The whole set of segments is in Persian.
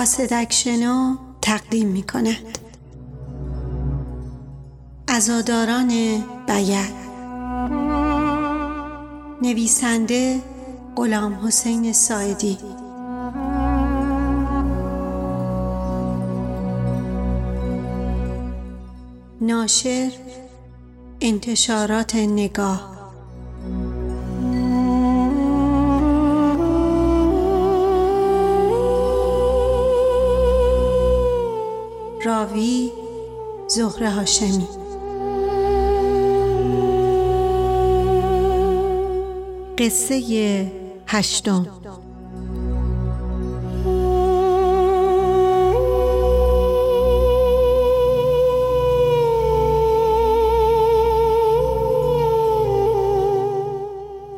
قاصدک شنو تقدیم می کند ازاداران بیت نویسنده غلام حسین سایدی ناشر انتشارات نگاه. راوی زهره هاشمی. قصه هشتم.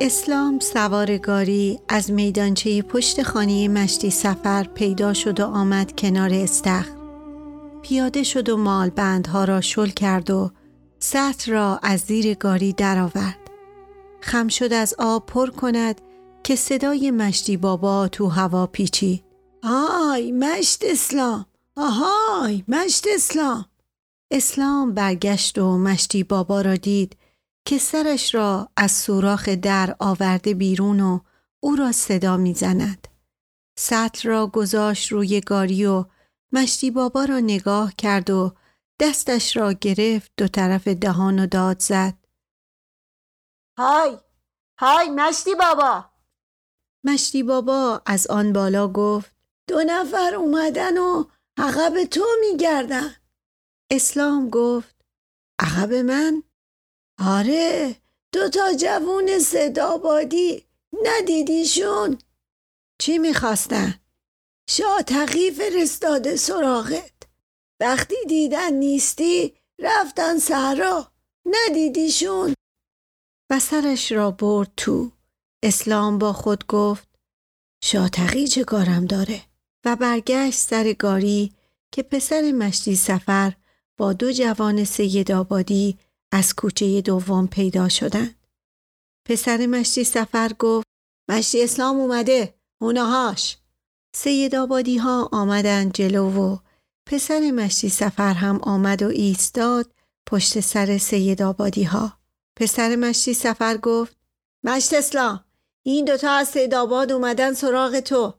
اسلام سوارگاری از میدانچه پشت خانه مشتی سفر پیدا شد و آمد کنار استخر. پیاده شد و مال بندها را شل کرد و سطر را از زیر گاری درآورد. خم شد از آب پر کند که صدای مشتی بابا تو هوا پیچید. آی مشت اسلام آهای مشت اسلام اسلام برگشت و مشتی بابا را دید که سرش را از سوراخ در آورده بیرون و او را صدا می‌زند. سطل را گذاشت روی گاری و مشتی بابا را نگاه کرد و دستش را گرفت دو طرف دهان و داد زد. های های مشتی بابا مشتی بابا از آن بالا گفت دو نفر اومدن و عقب تو میگردن اسلام گفت عقب من؟ آره دو تا جوون صدابادی ندیدیشون؟ چی می‌خواستن؟ شاتقی فرستاده سراغت. وقتی دیدن نیستی رفتن سهرا ندیدیشون. و سرش را برد تو. اسلام با خود گفت شاتقی چه کارم داره؟ و برگشت سر گاری که پسر مشتی سفر با دو جوان سید آبادی از کوچه دوم پیدا شدند. پسر مشتی سفر گفت مشتی اسلام اومده. اونهاش. سید آبادی ها آمدند جلو و پسر مشتی سفر هم آمد و ایستاد پشت سر سید آبادی ها. پسر مشتی سفر گفت مشت اسلام این دوتا از سید آباد اومدن سراغ تو.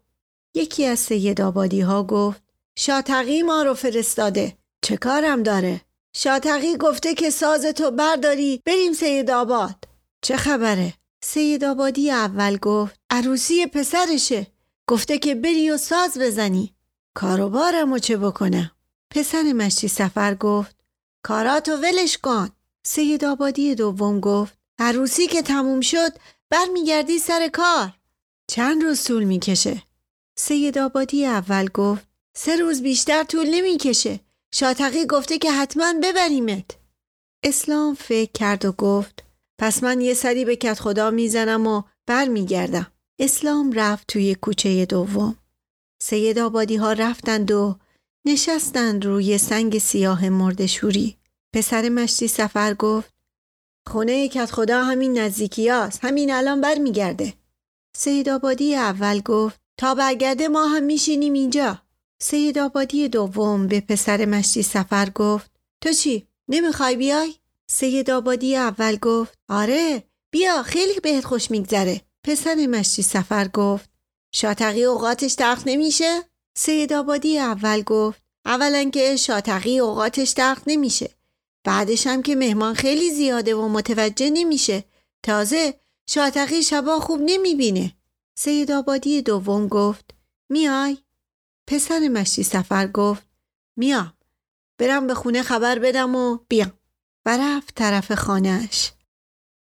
یکی از سید آبادی ها گفت شاتقی ما رو فرستاده. چه کارم داره؟ شاتقی گفته که ساز تو برداری بریم سید آباد. چه خبره؟ سید آبادی اول گفت عروسی پسرشه. گفته که بری و ساز بزنی. کاروبارم و چه بکنم؟ پسر مشتی سفر گفت کاراتو ولش کن. سید آبادی دوم گفت عروسی که تموم شد برمیگردی سر کار. چند روز طول می‌کشه؟ سید آبادی اول گفت سه روز بیشتر طول نمی‌کشه. شاتقی گفته که حتما ببریمت. اسلام فکر کرد و گفت پس من یه سری به کت خدا می‌زنم و برمیگردم. اسلام رفت توی کوچه دوم. سید آبادی ها رفتند و نشستند روی سنگ سیاه مردشوری. پسر مشتی سفر گفت خونه کت خدا همین نزدیکی هست. همین الان برمیگرده. سید آبادی اول گفت تا برگرده ما هم میشینیم اینجا. سید آبادی دوم به پسر مشتی سفر گفت تو چی؟ نمی‌خوای بیای؟ سید آبادی اول گفت آره بیا خیلی بهت خوش میگذره. پسر مشتی سفر گفت شاتقی اوقاتش تخت نمیشه؟ سید آبادی اول گفت اولا که شاتقی اوقاتش تخت نمیشه. بعدش هم که مهمان خیلی زیاده و متوجه نمیشه. تازه شاتقی شبا خوب نمی‌بینه. سید آبادی دوم گفت میای؟ پسر مشتی سفر گفت میام. برم به خونه خبر بدم و بیام. و رفت طرف خانهش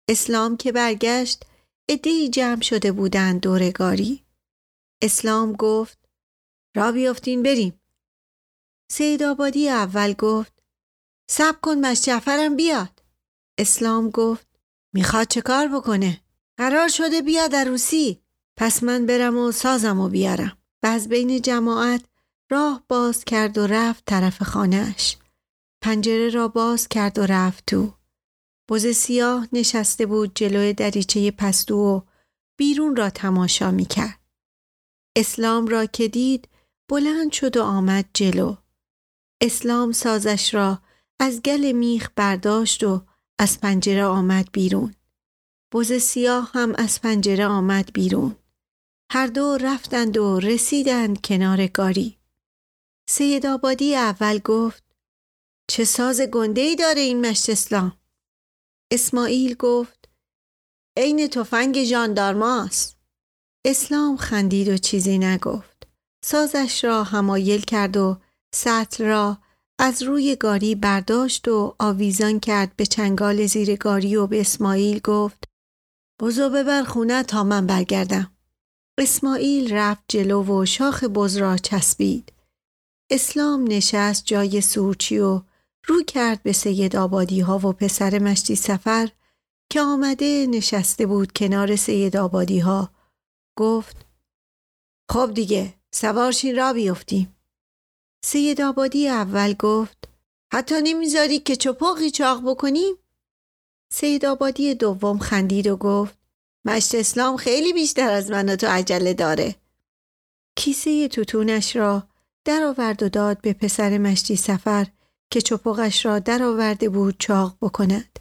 اسلام که برگشت ادهی جمع شده بودند دورگاری. اسلام گفت را بیافتین بریم. سید آبادی اول گفت سب کن مش جعفرم بیاد. اسلام گفت می‌خواد چه کار بکنه؟ قرار شده بیاد عروسی. پس من برم و سازم و بیارم. و از بین جماعت راه باز کرد و رفت طرف خانهش. پنجره را باز کرد و رفت تو. بز سیاه نشسته بود جلوی دریچه پستو و بیرون را تماشا می کرد. اسلام را که دید بلند شد و آمد جلو. اسلام سازش را از گل میخ برداشت و از پنجره آمد بیرون. بز سیاه هم از پنجره آمد بیرون. هر دو رفتند و رسیدند کنار گاری. سید آبادی اول گفت چه ساز گنده ای داره این مشت اسلام؟ اسماعیل گفت عین تفنگ ژاندارماست. اسلام خندید و چیزی نگفت. سازش را همایل کرد و سطل را از روی گاری برداشت و آویزان کرد به چنگال زیر گاری و به اسماعیل گفت بزو ببر خونه تا من برگردم. اسماعیل رفت جلو و شاخ بز را چسبید. اسلام نشست جای سورچی و رو کرد به سید آبادی ها و پسر مشتی سفر که آمده نشسته بود کنار سید آبادی ها گفت خب دیگه سوارشین را بیفتیم. سید آبادی اول گفت حتی نمی‌ذاری که چپاقی چاق بکنیم؟ سید آبادی دوم خندید و گفت مشت اسلام خیلی بیشتر از من تو عجله داره. کیسه توتونش را درآورد و داد به پسر مشتی سفر که چپاقش را درآورده بود چاق بکند.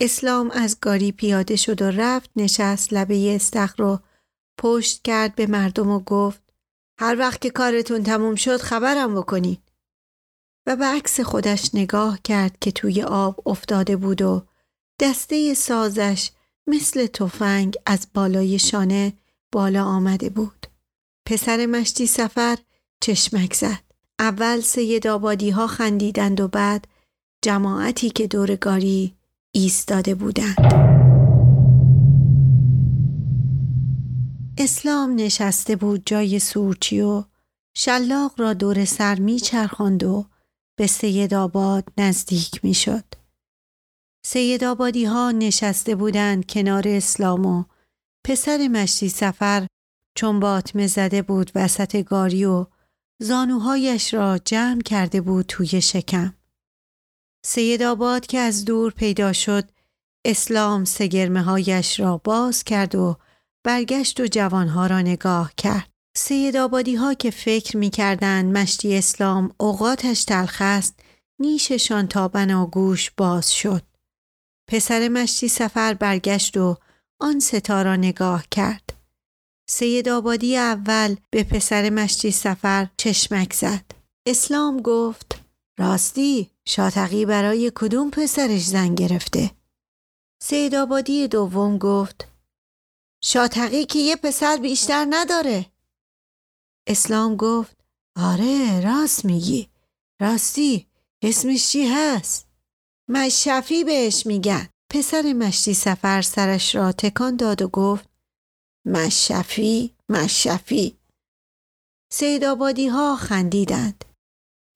اسلام از گاری پیاده شد و رفت نشست لبه استخر رو پشت کرد به مردم و گفت هر وقت که کارتون تموم شد خبرم بکنید. و به عکس خودش نگاه کرد که توی آب افتاده بود و دسته سازش مثل تفنگ از بالای شانه بالا آمده بود. پسر مشتی سفر چشمک زد. اول سید آبادی ها خندیدند و بعد جماعتی که دورگاری ایستاده بودند. اسلام نشسته بود جای سورچی و شلاق را دور سر می چرخاند و به سید آباد نزدیک می شد. سید آبادی ها نشسته بودند کنار اسلام و پسر مشتی سفر چون باطمه زده بود وسط گاری و زانوهایش را جمع کرده بود توی شکم. سید آباد که از دور پیدا شد اسلام سگرمه هایش را باز کرد و برگشت و جوانها را نگاه کرد. سید آبادی ها که فکر می کردن مشتی اسلام اوقاتش تلخ است نیششان تا بناگوش باز شد. پسر مشتی سفر برگشت و آن ستا را نگاه کرد. سید آبادی اول به پسر مشتی سفر چشمک زد. اسلام گفت راستی شاتقی برای کدوم پسرش زن گرفته؟ سید آبادی دوم گفت شاتقی که یه پسر بیشتر نداره. اسلام گفت آره راست میگی. راستی اسمش چی هست؟ مشفی بهش میگن. پسر مشتی سفر سرش را تکان داد و گفت مشفی مشفی سید آبادی ها خندیدند.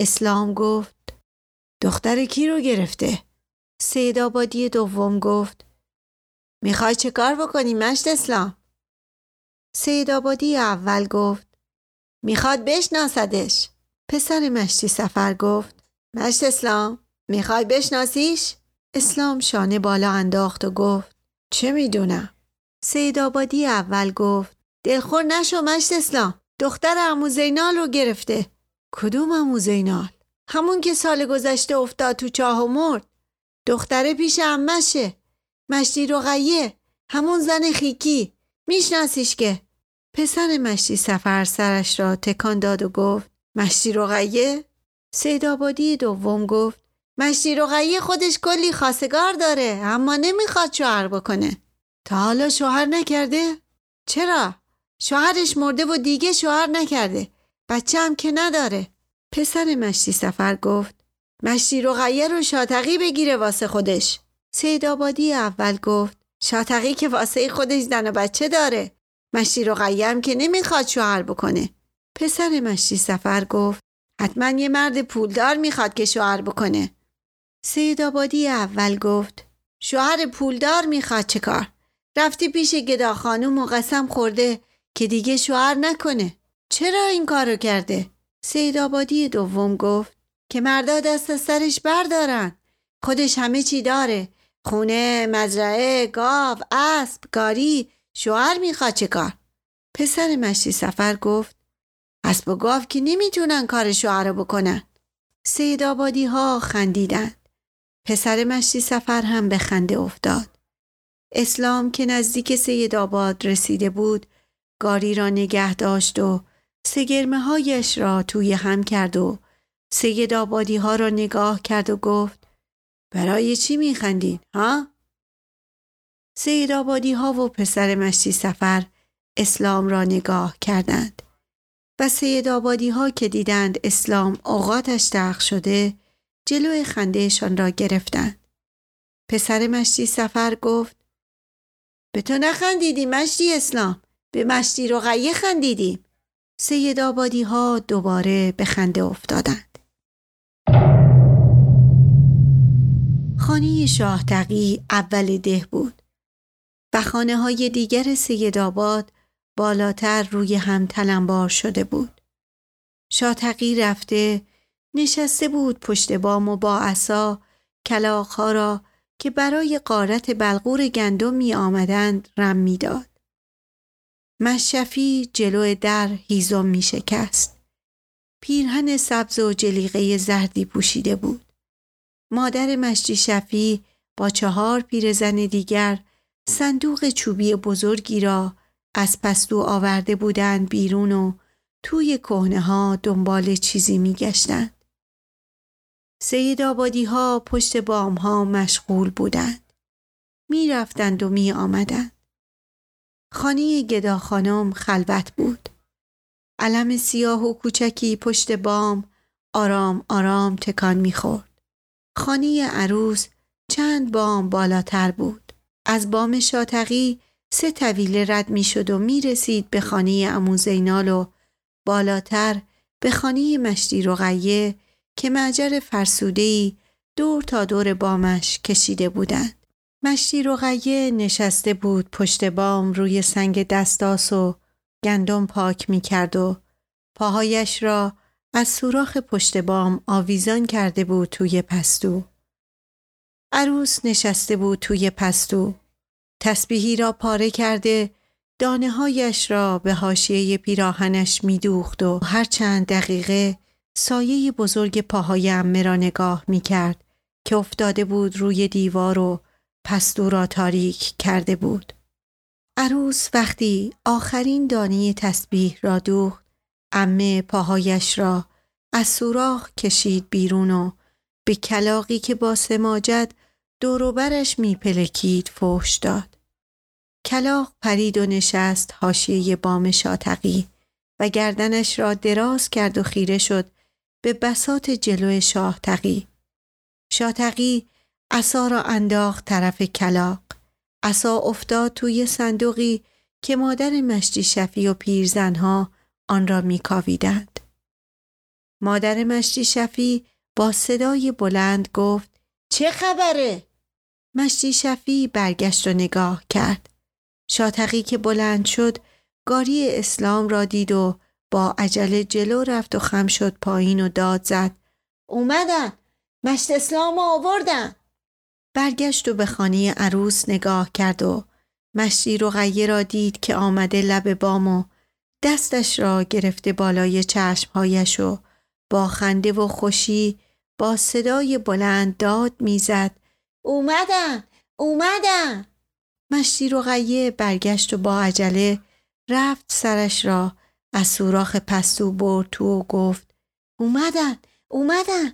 اسلام گفت دختر کی رو گرفته؟ سید آبادی دوم گفت می‌خوای چه کار بکنی مشت اسلام؟ سید آبادی اول گفت می‌خواد بشناسدش. پسر مشتی سفر گفت مشت اسلام می‌خوای بشناسیش؟ اسلام شانه بالا انداخت و گفت چه می‌دونم؟ سید آبادی اول گفت دلخور نشو مشت اسلام دختر امو زینال رو گرفته. کدوم امو زینال؟ همون که سال گذشته افتاد تو چاه و مرد دختره پیش امشه مشتی رقیه همون زن خیکی. میشناسیش که. پسر مشتی سفر سرش را تکان داد و گفت مشتی رقیه سید آبادی دوم گفت مشتی رقیه خودش کلی خاصگار داره اما نمی‌خواد شوهر بکنه. تا حالا شوهر نکرده؟ چرا؟ شوهرش مرده و دیگه شوهر نکرده. بچه هم که نداره. پسر مشتی سفر گفت مشتی رقیه رو شاتقی بگیره واسه خودش. سید آبادی اول گفت شاتقی که واسه خودش زن و بچه داره. مشتی رقیه که نمی‌خواد شوهر بکنه. پسر مشتی سفر گفت حتما یه مرد پولدار می‌خواد که شوهر بکنه. سید آبادی اول گفت شوهر پولدار می‌خواد چه کار؟ رفتی پیش گدا خانوم و قسم خورده که دیگه شوهر نکنه. چرا این کارو کرده؟ سید آبادی دوم گفت که مردا دست سرش بردارن. خودش همه چی داره. خونه مزرعه گاو اسب گاری. شوهر می‌خواد چه کار؟ پسر مشتی سفر گفت اسب و گاو که نمی‌تونن کار شوهر بکنن. سید آبادی ها خندیدند. پسر مشتی سفر هم به خنده افتاد. اسلام که نزدیک سید آباد رسیده بود گاری را نگه داشت و سگرمه هایش را توی هم کرد و سید آبادی ها را نگاه کرد و گفت برای چی میخندید ها؟ سید آبادی ها و پسر مشتی سفر اسلام را نگاه کردند و سید آبادی ها که دیدند اسلام اوقاتش دق شده جلو خندهشان را گرفتند. پسر مشتی سفر گفت به تو نخندیدی مشتی اسلام. به مشتی رقیه خندیدیم سید آبادی ها دوباره به خنده افتادند. خانه شاه تقی اول ده بود. و خانه های دیگر سید آباد بالاتر روی هم تلمبار شده بود. شاتقی رفته نشسته بود پشت بام و با عصا کلاخها را که برای قارت بلغور گندم می آمدند رم می داد. مشفی جلو در هیزم می شکست. پیرهن سبز و جلیقه زردی پوشیده بود. مادر مشتی شفی با چهار پیرزن دیگر صندوق چوبی بزرگی را از پستو آورده بودند بیرون و توی کهنه ها دنبال چیزی می گشتند. سید آبادی ها پشت بام ها مشغول بودند. می رفتند و می آمدند. خانه گدا خانم خلوت بود. علم سیاه و کوچکی پشت بام آرام آرام تکان می خورد. خانه عروس چند بام بالاتر بود. از بام شاتقی سه طویله رد می شد و می رسید به خانه امو زینال و بالاتر به خانه مشتی رقیه که معجر فرسودهی دور تا دور بامش کشیده بودند. مشتی رقیه نشسته بود پشت بام روی سنگ دستاس و گندم پاک می کرد و پاهایش را از سوراخ پشت بام آویزان کرده بود توی پستو. عروس نشسته بود توی پستو تسبیحی را پاره کرده دانه هایش را به حاشیه پیراهنش میدوخت و هر چند دقیقه سایه بزرگ پاهای امه را نگاه می کرد که افتاده بود روی دیوار و پستو را تاریک کرده بود. عروس وقتی آخرین دانی تسبیح را دوخت امه پاهایش را از سوراخ کشید بیرون و به کلاقی که با سماجد دوروبرش میپلکید فوش داد. کلاق پرید و نشست حاشیه بام شاتقی و گردنش را دراز کرد و خیره شد به بسات جلو شاه تقی. شاتقی عصا را انداخت طرف کلاق. عصا افتاد توی صندوقی که مادر مشتی شفی و پیرزنها آن را میکاویدند. مادر مشتی شفی با صدای بلند گفت چه خبره؟ مشتی شفی برگشت و نگاه کرد. شاتقی که بلند شد گاری اسلام را دید و با عجله جلو رفت و خم شد پایین و داد زد. اومدن. مشت اسلام آوردن. برگشت و به خانه عروس نگاه کرد و مشتی رقیه را دید که آمده لب بام و دستش را گرفته بالای چشمهایش و با خنده و خوشی با صدای بلند داد می‌زد. اومدن. اومدن. مشتی رقیه برگشت و با عجله رفت سرش را از سوراخ پستو برد تو و گفت اومدن اومدن.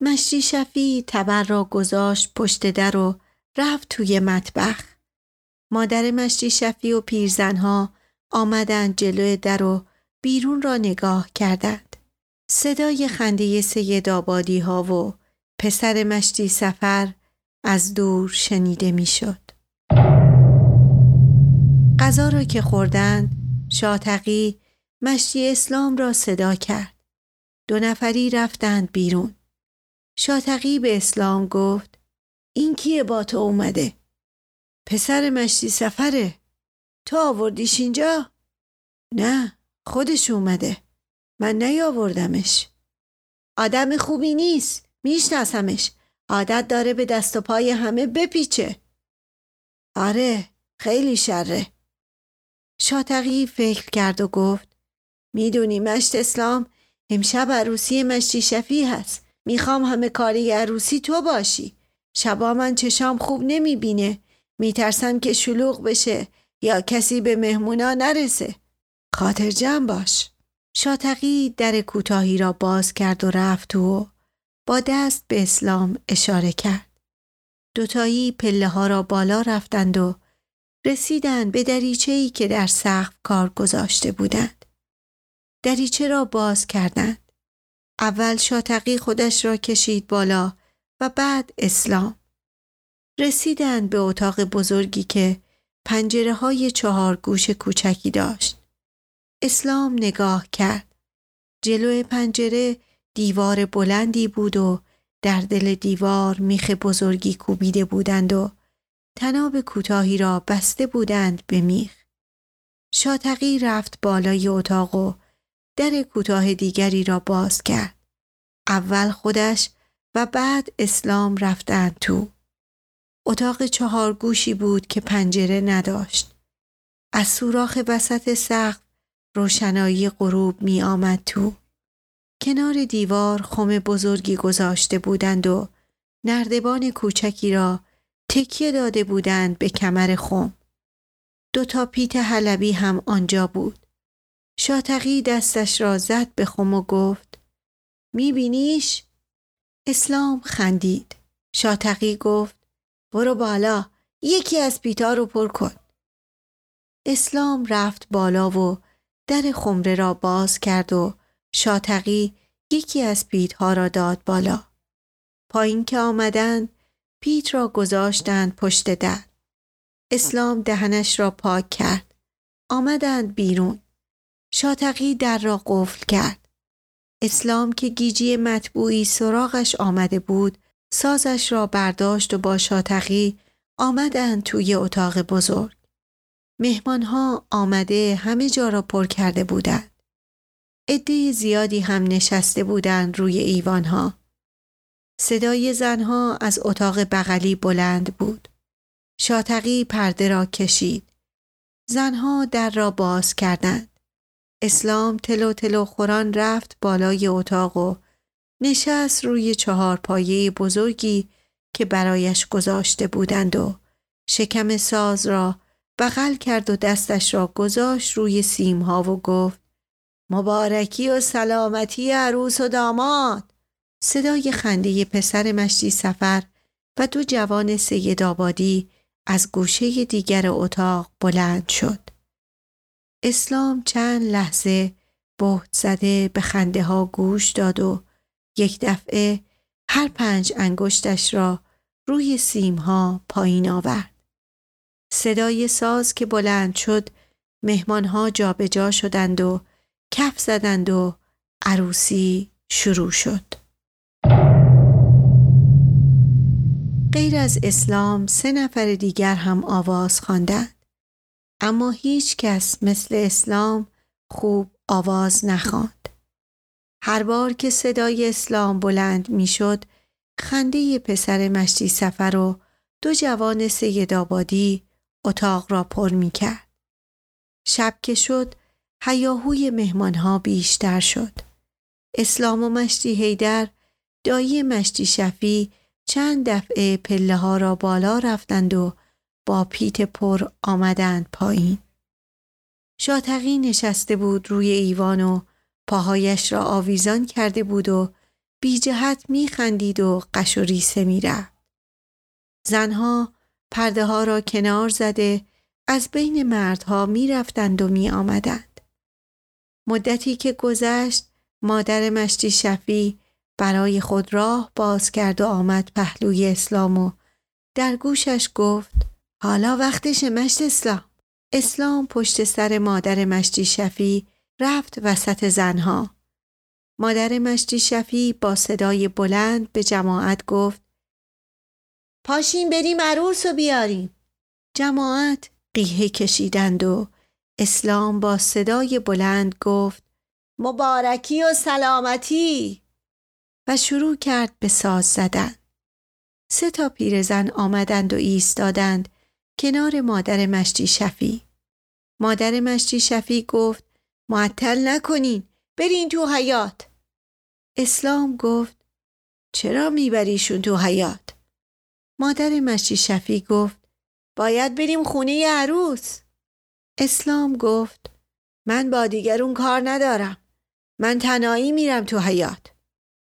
مشتی شفی تبر را گذاشت پشت در و رفت توی مطبخ. مادر مشتی شفی و پیرزنها آمدند جلوی در و بیرون را نگاه کردند. صدای خنده سید آبادی ها و پسر مشتی سفر از دور شنیده می‌شد. غذا را که خوردند شاتقی مشتی اسلام را صدا کرد. دو نفری رفتند بیرون. شاتقی به اسلام گفت این کیه با تو اومده؟ پسر مشتی سفره. تو آوردیش اینجا؟ نه خودش اومده. من نیاوردمش. آدم خوبی نیست. میشناسمش. عادت داره به دست و پای همه بپیچه. آره خیلی شره. شاتقی فکر کرد و گفت می‌دونی مشت اسلام امشب عروسی مشتی شفی هست. می‌خوام همه کاری عروسی تو باشی. شبا من چشام خوب نمی‌بینه. میترسم که شلوغ بشه یا کسی به مهمونا نرسه. خاطر جمع باش. شاتقی در کوتاهی را باز کرد و رفت و با دست به اسلام اشاره کرد. دوتایی پله ها را بالا رفتند و رسیدند به دریچه که در سقف کار گذاشته بودند. دریچه را باز کردند. اول شاتقی خودش را کشید بالا و بعد اسلام. رسیدند به اتاق بزرگی که پنجره های چهار گوش کوچکی داشت. اسلام نگاه کرد. جلو پنجره دیوار بلندی بود و در دل دیوار میخ بزرگی کوبیده بودند و تناب کوتاهی را بسته بودند به میخ. شاتقی رفت بالای اتاق و در کوتاه دیگری را باز کرد. اول خودش و بعد اسلام رفتند تو. اتاق چهار گوشی بود که پنجره نداشت. از سوراخ وسط سقف روشنایی غروب می آمد تو. کنار دیوار خم بزرگی گذاشته بودند و نردبان کوچکی را تکیه داده بودند به کمر خم. دو تا پیت حلبی هم آنجا بود. شاتقی دستش را زد به خم و گفت میبینیش؟ اسلام خندید. شاتقی گفت برو بالا یکی از پیتا رو پر کن. اسلام رفت بالا و در خمره را باز کرد و شاتقی یکی از پیتها را داد بالا. پایین که آمدند پیت را گذاشتند پشت در. اسلام دهنش را پاک کرد. آمدند بیرون. شاتقی در را قفل کرد. اسلام که گیجی مطبوعی سراغش آمده بود سازش را برداشت و با شاتقی آمدند توی اتاق بزرگ. مهمانها آمده همه جا را پر کرده بودند. عده زیادی هم نشسته بودند روی ایوانها. صدای زنها از اتاق بغلی بلند بود. شاتقی پرده را کشید. زنها در را باز کردند. اسلام تلو تلو خوران رفت بالای اتاق و نشست روی چهار پایه بزرگی که برایش گذاشته بودند و شکم ساز را بغل کرد و دستش را گذاشت روی سیمها و گفت مبارکی و سلامتی عروس و داماد صدای خنده پسر مشتی سفر و دو جوان سید آبادی از گوشه دیگر اتاق بلند شد. اسلام چند لحظه بهت زده به خنده ها گوش داد و یک دفعه هر پنج انگشتش را روی سیمها پایین آورد. صدای ساز که بلند شد مهمانها جابجا شدند و کف زدند و عروسی شروع شد. غیر از اسلام سه نفر دیگر هم آواز خواندند. اما هیچ کس مثل اسلام خوب آواز نخواند. هر بار که صدای اسلام بلند می‌شد، خنده پسر مشتی سفر و دو جوان سید آبادی اتاق را پر می کرد. شب که شد هیاهوی مهمانها بیشتر شد. اسلام و مشتی هیدر دایی مشتی شفی چند دفعه پله ها را بالا رفتند و با پیت پر آمدند پایین. شاتقی نشسته بود روی ایوان و پاهایش را آویزان کرده بود و بی جهت می خندید و قش و ریسه می رفت. زنها پرده ها را کنار زده از بین مردها می رفتند و می آمدند. مدتی که گذشت مادر مشتی شفی برای خود راه باز کرد و آمد پهلوی اسلام و در گوشش گفت حالا وقتش مشت اسلام اسلام پشت سر مادر مشتی شفی رفت وسط زنها. مادر مشتی شفی با صدای بلند به جماعت گفت پاشین بریم عروس و بیاریم. جماعت قیه کشیدند و اسلام با صدای بلند گفت مبارکی و سلامتی. و شروع کرد به ساز زدن. سه تا پیرزن آمدند و ایستادند. کنار مادر مشتی شفی. مادر مشتی شفی گفت معطل نکنین برین تو حیات اسلام گفت چرا میبریشون تو حیات مادر مشتی شفی گفت باید بریم خونه عروس. اسلام گفت من با دیگرون کار ندارم من تنهایی میرم تو حیات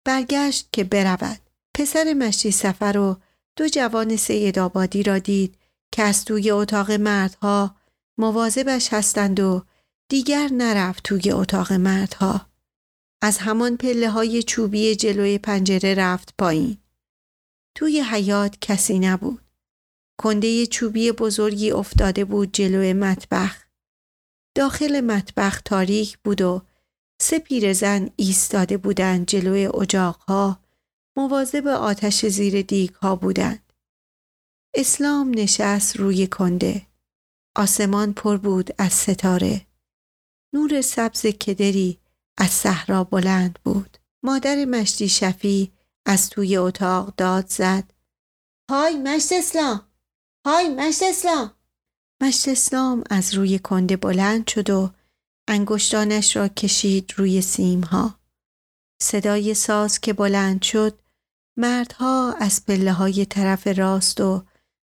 برگشت که برود. پسر مشتی سفر و دو جوان سید آبادی را دید که از توی اتاق مردها مواظبش هستند و دیگر نرفت توی اتاق مردها. از همان پله های چوبی جلوی پنجره رفت پایین. توی حیات کسی نبود. کنده چوبی بزرگی افتاده بود جلوی مطبخ. داخل مطبخ تاریک بود و سه پیرزن ایستاده بودند جلوی اجاقها. مواظب آتش زیر دیگ ها بودند. اسلام نشست روی کنده. آسمان پر بود از ستاره. نور سبز کدری از صحرا بلند بود. مادر مشتی شفی از توی اتاق داد زد. های مشت اسلام! های مشت اسلام! مشت اسلام از روی کنده بلند شد و انگشتانش را کشید روی سیمها. صدای ساز که بلند شد مردها از پله های طرف راست و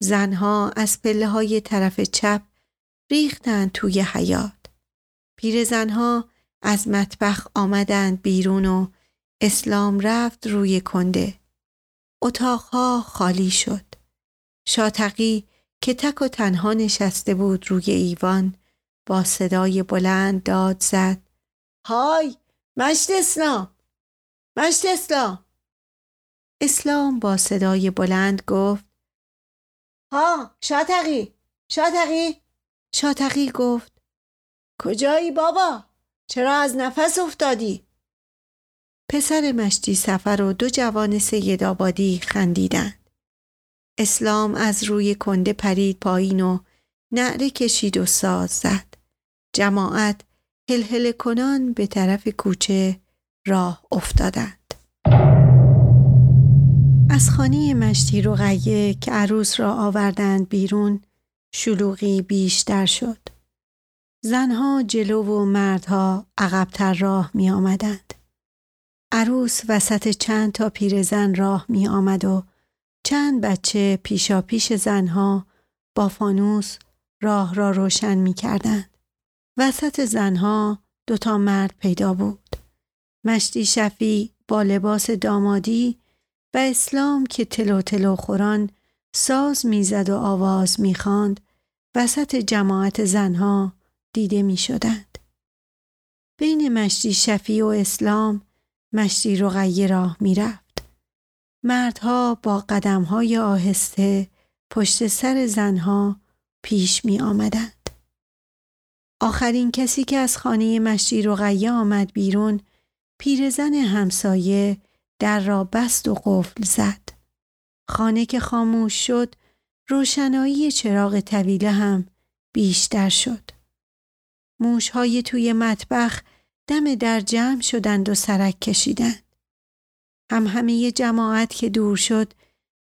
زنها از پله های طرف چپ ریختند توی حیات. پیر زنها از مطبخ آمدند بیرون و اسلام رفت روی کنده. اتاقها خالی شد. شاتقی که تک و تنها نشسته بود روی ایوان با صدای بلند داد زد های مشت اسلام مشت اسلام اسلام با صدای بلند گفت ها شاتقی. شاتقی. شاتقی گفت. کجایی بابا؟ چرا از نفس افتادی؟ پسر مشتی سفر و دو جوان سید آبادی خندیدند. اسلام از روی کنده پرید پایین و نعره کشید و ساز زد. جماعت هلهله کنان به طرف کوچه راه افتادند. از خانه مشتی رقیه که عروس را آوردند بیرون شلوغی بیشتر شد. زنها جلو و مردها عقبتر راه می آمدند. عروس وسط چند تا پیرزن راه می آمد و چند بچه پیشا پیش زنها با فانوس راه را روشن می کردند. وسط زنها دوتا مرد پیدا بود. مشتی شفی با لباس دامادی و اسلام که تلو تلو خوران ساز می‌زد و آواز می‌خواند وسط جماعت زنها دیده می شدند. بین مشتی شفی و اسلام مشتی رقیه راه می رفت. مردها با قدمهای آهسته پشت سر زنها پیش می آمدند. آخرین کسی که از خانه مشتی رقیه آمد بیرون پیرزن همسایه در را بست و قفل زد. خانه که خاموش شد روشنایی چراغ طویله هم بیشتر شد. موشهای توی مطبخ دم در جمع شدند و سرک کشیدند. هم همه جماعت که دور شد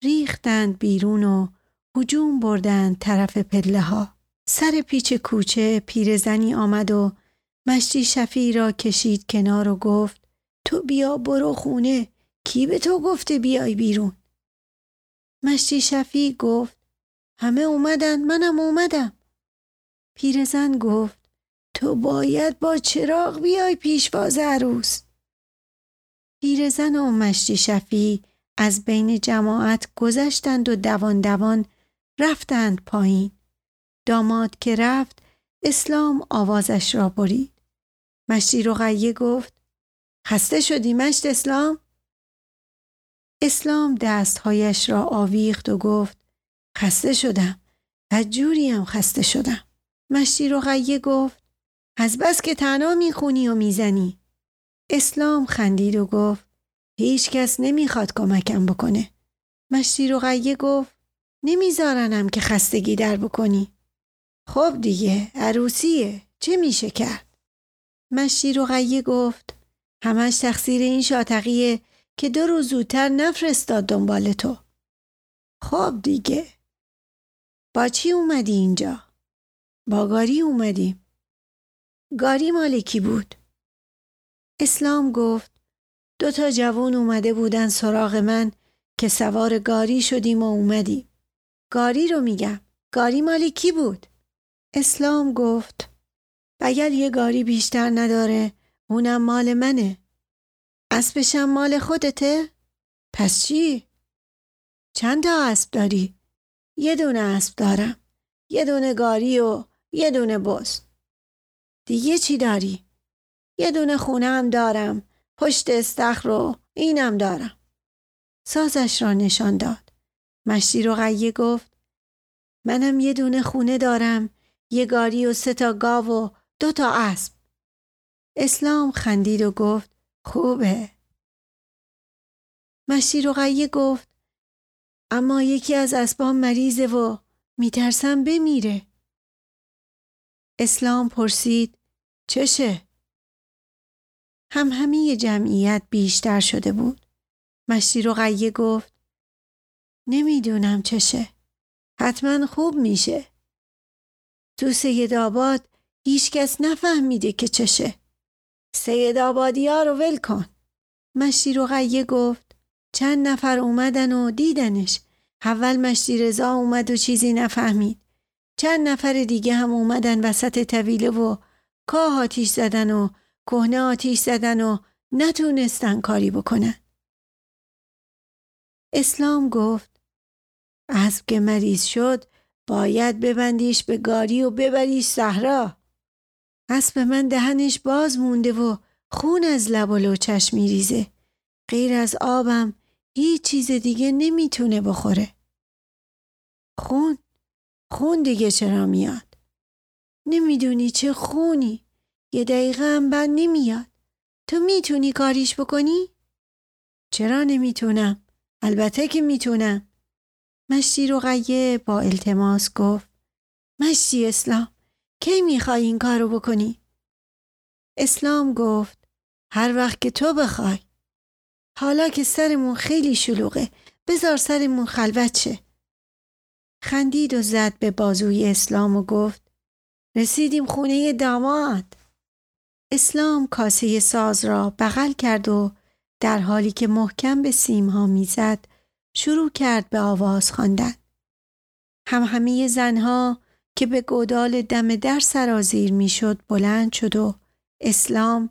ریختند بیرون و هجوم بردند طرف پله ها. سر پیچ کوچه پیرزنی آمد و مشتی شفی را کشید کنار و گفت تو بیا برو خونه کی به تو گفته بیای بیرون؟ مشتی شفی گفت همه اومدن منم اومدم. پیرزن گفت تو باید با چراغ بیای پیشواز عروس. پیرزن و مشتی شفی از بین جماعت گذشتند و دوان دوان رفتند پایین. داماد که رفت اسلام آوازش را برید. مشتی رقیه گفت خسته شدی مشت اسلام؟ اسلام دستهایش را آویخت و گفت خسته شدم و جوریم خسته شدم. مشتی رقیه گفت از بس که تنها می‌خونی و می‌زنی. اسلام خندید و گفت هیچ کس نمی‌خواد کمکم بکنه. مشتی رقیه گفت نمیذارنم که خستگی در بکنی. خب دیگه عروسیه چه میشه کرد؟ مشتی رقیه گفت همش تقصیر این شاتقیه که دو روز زودتر نفرستاد دنبال تو. خب دیگه. با چی اومدی اینجا؟ با گاری اومدیم. گاری مالکی بود اسلام گفت دو تا جوان اومده بودن سراغ من که سوار گاری شدیم و اومدیم گاری رو میگم گاری مالکی بود اسلام گفت اگر یه گاری بیشتر نداره اونم مال منه اسبشم مال خودته؟ پس چی؟ چند تا اسب داری؟ یه دونه اسب دارم. یه دونه گاری و یه دونه بز دیگه چی داری؟ یه دونه خونه هم دارم. پشت استخر رو اینم دارم. سازش را نشان داد. مشتی رو غیه گفت. منم یه دونه خونه دارم. یه گاری و سه تا گاو و دو تا اسب. اسلام خندید و گفت. خوبه مشتی غیه گفت اما یکی از اسبام مریضه و میترسم بمیره اسلام پرسید چشه؟ هم همه جمعیت بیشتر شده بود. مشتی رو غیه گفت نمی‌دونم چشه. حتما خوب میشه. تو سید آباد هیچکس نفهمیده که چشه. سید آبادی ها رو ول کن. مشتی رو غیه گفت چند نفر اومدن و دیدنش. اول مشتی رضا اومد و چیزی نفهمید. چند نفر دیگه هم اومدن وسط طویله و کاه آتیش زدن و کهنه آتیش زدن و نتونستن کاری بکنن. اسلام گفت اسب که مریض شد باید ببندیش به گاری و ببریش صحرا. اسب من دهنش باز مونده و خون از لب و لوچش میریزه. غیر از آبم هیچ چیز دیگه نمی‌تونه بخوره. خون خون دیگه چرا میاد؟ نمی‌دونی چه خونی؟ یه دقیقه هم بند نمیاد. تو می‌تونی کاریش بکنی؟ چرا نمی‌تونم؟ البته که می‌تونم. مشتی رو غیه با التماس گفت مشتی اسلام کی می‌خوای این کارو بکنی؟ اسلام گفت هر وقت که تو بخوای. حالا که سرمون خیلی شلوغه بذار سرمون خلوت شه. خندید و زد به بازوی اسلام و گفت رسیدیم خونه داماد. اسلام کاسه ساز را بغل کرد و در حالی که محکم به سیمها می‌زد شروع کرد به آواز خواندن. هم همه زنها که به گودال دم در سرازیر می‌شد بلند شد و اسلام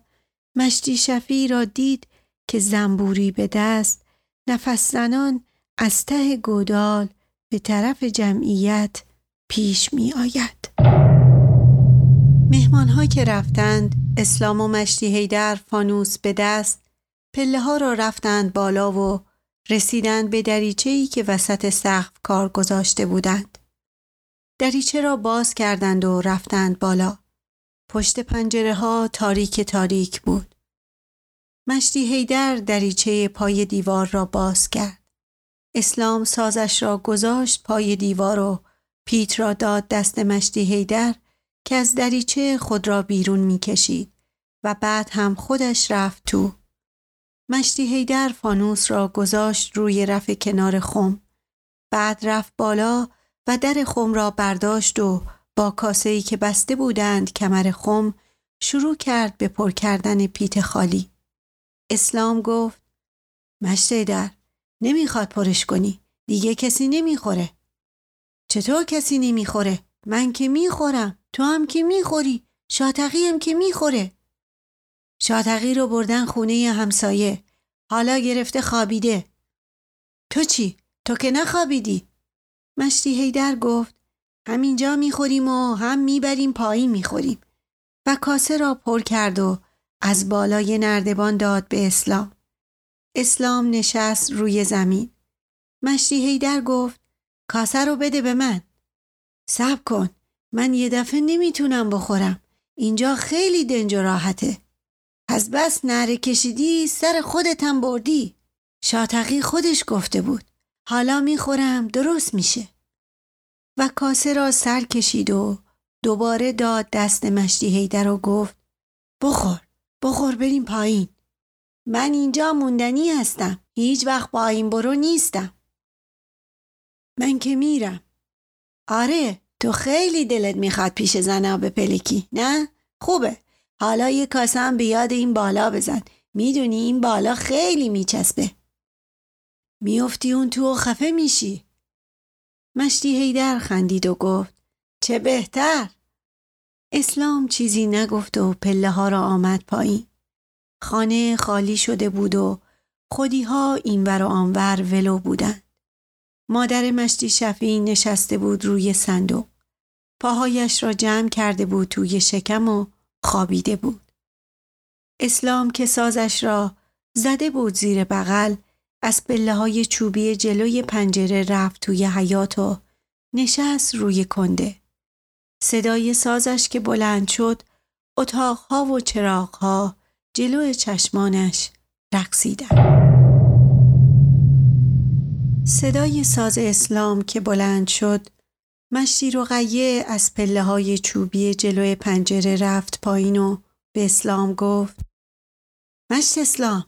مشتی شفی را دید که زنبوری به دست نفس زنان از ته گودال به طرف جمعیت پیش می آید. مهمان که رفتند اسلام و مشتی هیدر فانوس به دست پله ها را رفتند بالا و رسیدند به دریچه ای که وسط سقف کار گذاشته بودند. دریچه را باز کردند و رفتند بالا. پشت پنجره ها تاریک تاریک بود. مشتی هیدر دریچه پای دیوار را باز کرد. اسلام سازش را گذاشت پای دیوار و پیت را داد دست مشتی هیدر که از دریچه خود را بیرون می کشید و بعد هم خودش رفت تو. مشتی هیدر فانوس را گذاشت روی رف کنار خم. بعد رفت بالا و در خم را برداشت و با کاسه‌ای که بسته بودند کمر خم شروع کرد به پر کردن پیت خالی. اسلام گفت مشتی در نمی‌خواد پرش کنی دیگه کسی نمی‌خوره. چطور کسی نمی‌خوره؟ من که می‌خورم تو هم که می‌خوری شاتقی هم که می‌خوره. شاتقی رو بردن خونه همسایه حالا گرفته خوابیده. تو چی؟ تو که نخوابیدی؟ مشتی هیدر گفت همینجا می‌خوریم و هم می‌بریم پایین می‌خوریم. و کاسه را پر کرد و از بالای نردبان داد به اسلام. اسلام نشست روی زمین. مشتی هیدر گفت کاسه رو بده به من. صبر کن من یه دفعه نمی‌تونم بخورم. اینجا خیلی دنج و راحته. پس بس نره کشیدی سر خودتم بردی. شاتقی خودش گفته بود. حالا می‌خورم. درست میشه. و کاسه را سر کشید و دوباره داد دست مشتی هیدر و گفت بخور بخور بریم پایین. من اینجا موندنی هستم. هیچ وقت با این برو نیستم. من که میرم. آره تو خیلی دلت می‌خواد پیش زنها به پلکی نه؟ خوبه. حالا یه کاسه به یاد این بالا بزن. می‌دونی این بالا خیلی میچسبه. میافتی اون تو و خفه میشی. مشتی هیدر خندید و گفت چه بهتر. اسلام چیزی نگفت و پله ها را آمد پایین. خانه خالی شده بود و خودی ها اینور و آنور ولو بودند. مادر مشتی شفی نشسته بود روی صندوق. پاهایش را جمع کرده بود توی شکم و خوابیده بود. اسلام که سازش را زده بود زیر بغل از پله های چوبی جلوی پنجره رفت توی حیات و نشست روی کنده. صدای سازش که بلند شد اتاقها و چراغها جلو چشمانش رقصیدن. صدای ساز اسلام که بلند شد مشتی رقیه از پله های چوبی جلوی پنجره رفت پایین و به اسلام گفت مشت اسلام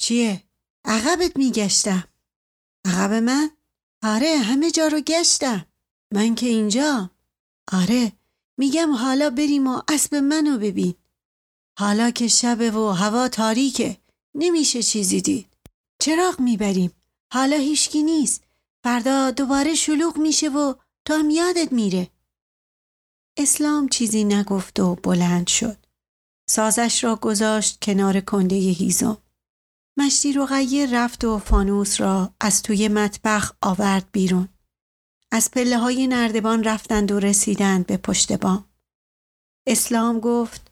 چیه؟ عقبت میگشتم. عقب من؟ آره همه جا رو گشتم. من که اینجا. آره میگم حالا بریم و اسب منو ببین. حالا که شبه و هوا تاریکه نمیشه چیزی دید. چراغ می‌بریم. حالا هیچکی نیست. فردا دوباره شلوغ میشه و تو هم یادت میره. اسلام چیزی نگفت و بلند شد. سازش را گذاشت کنار کنده هیزم. مشتی رقیه رفت و فانوس را از توی مطبخ آورد بیرون. از پله های نردبان رفتند و رسیدند به پشت بام. اسلام گفت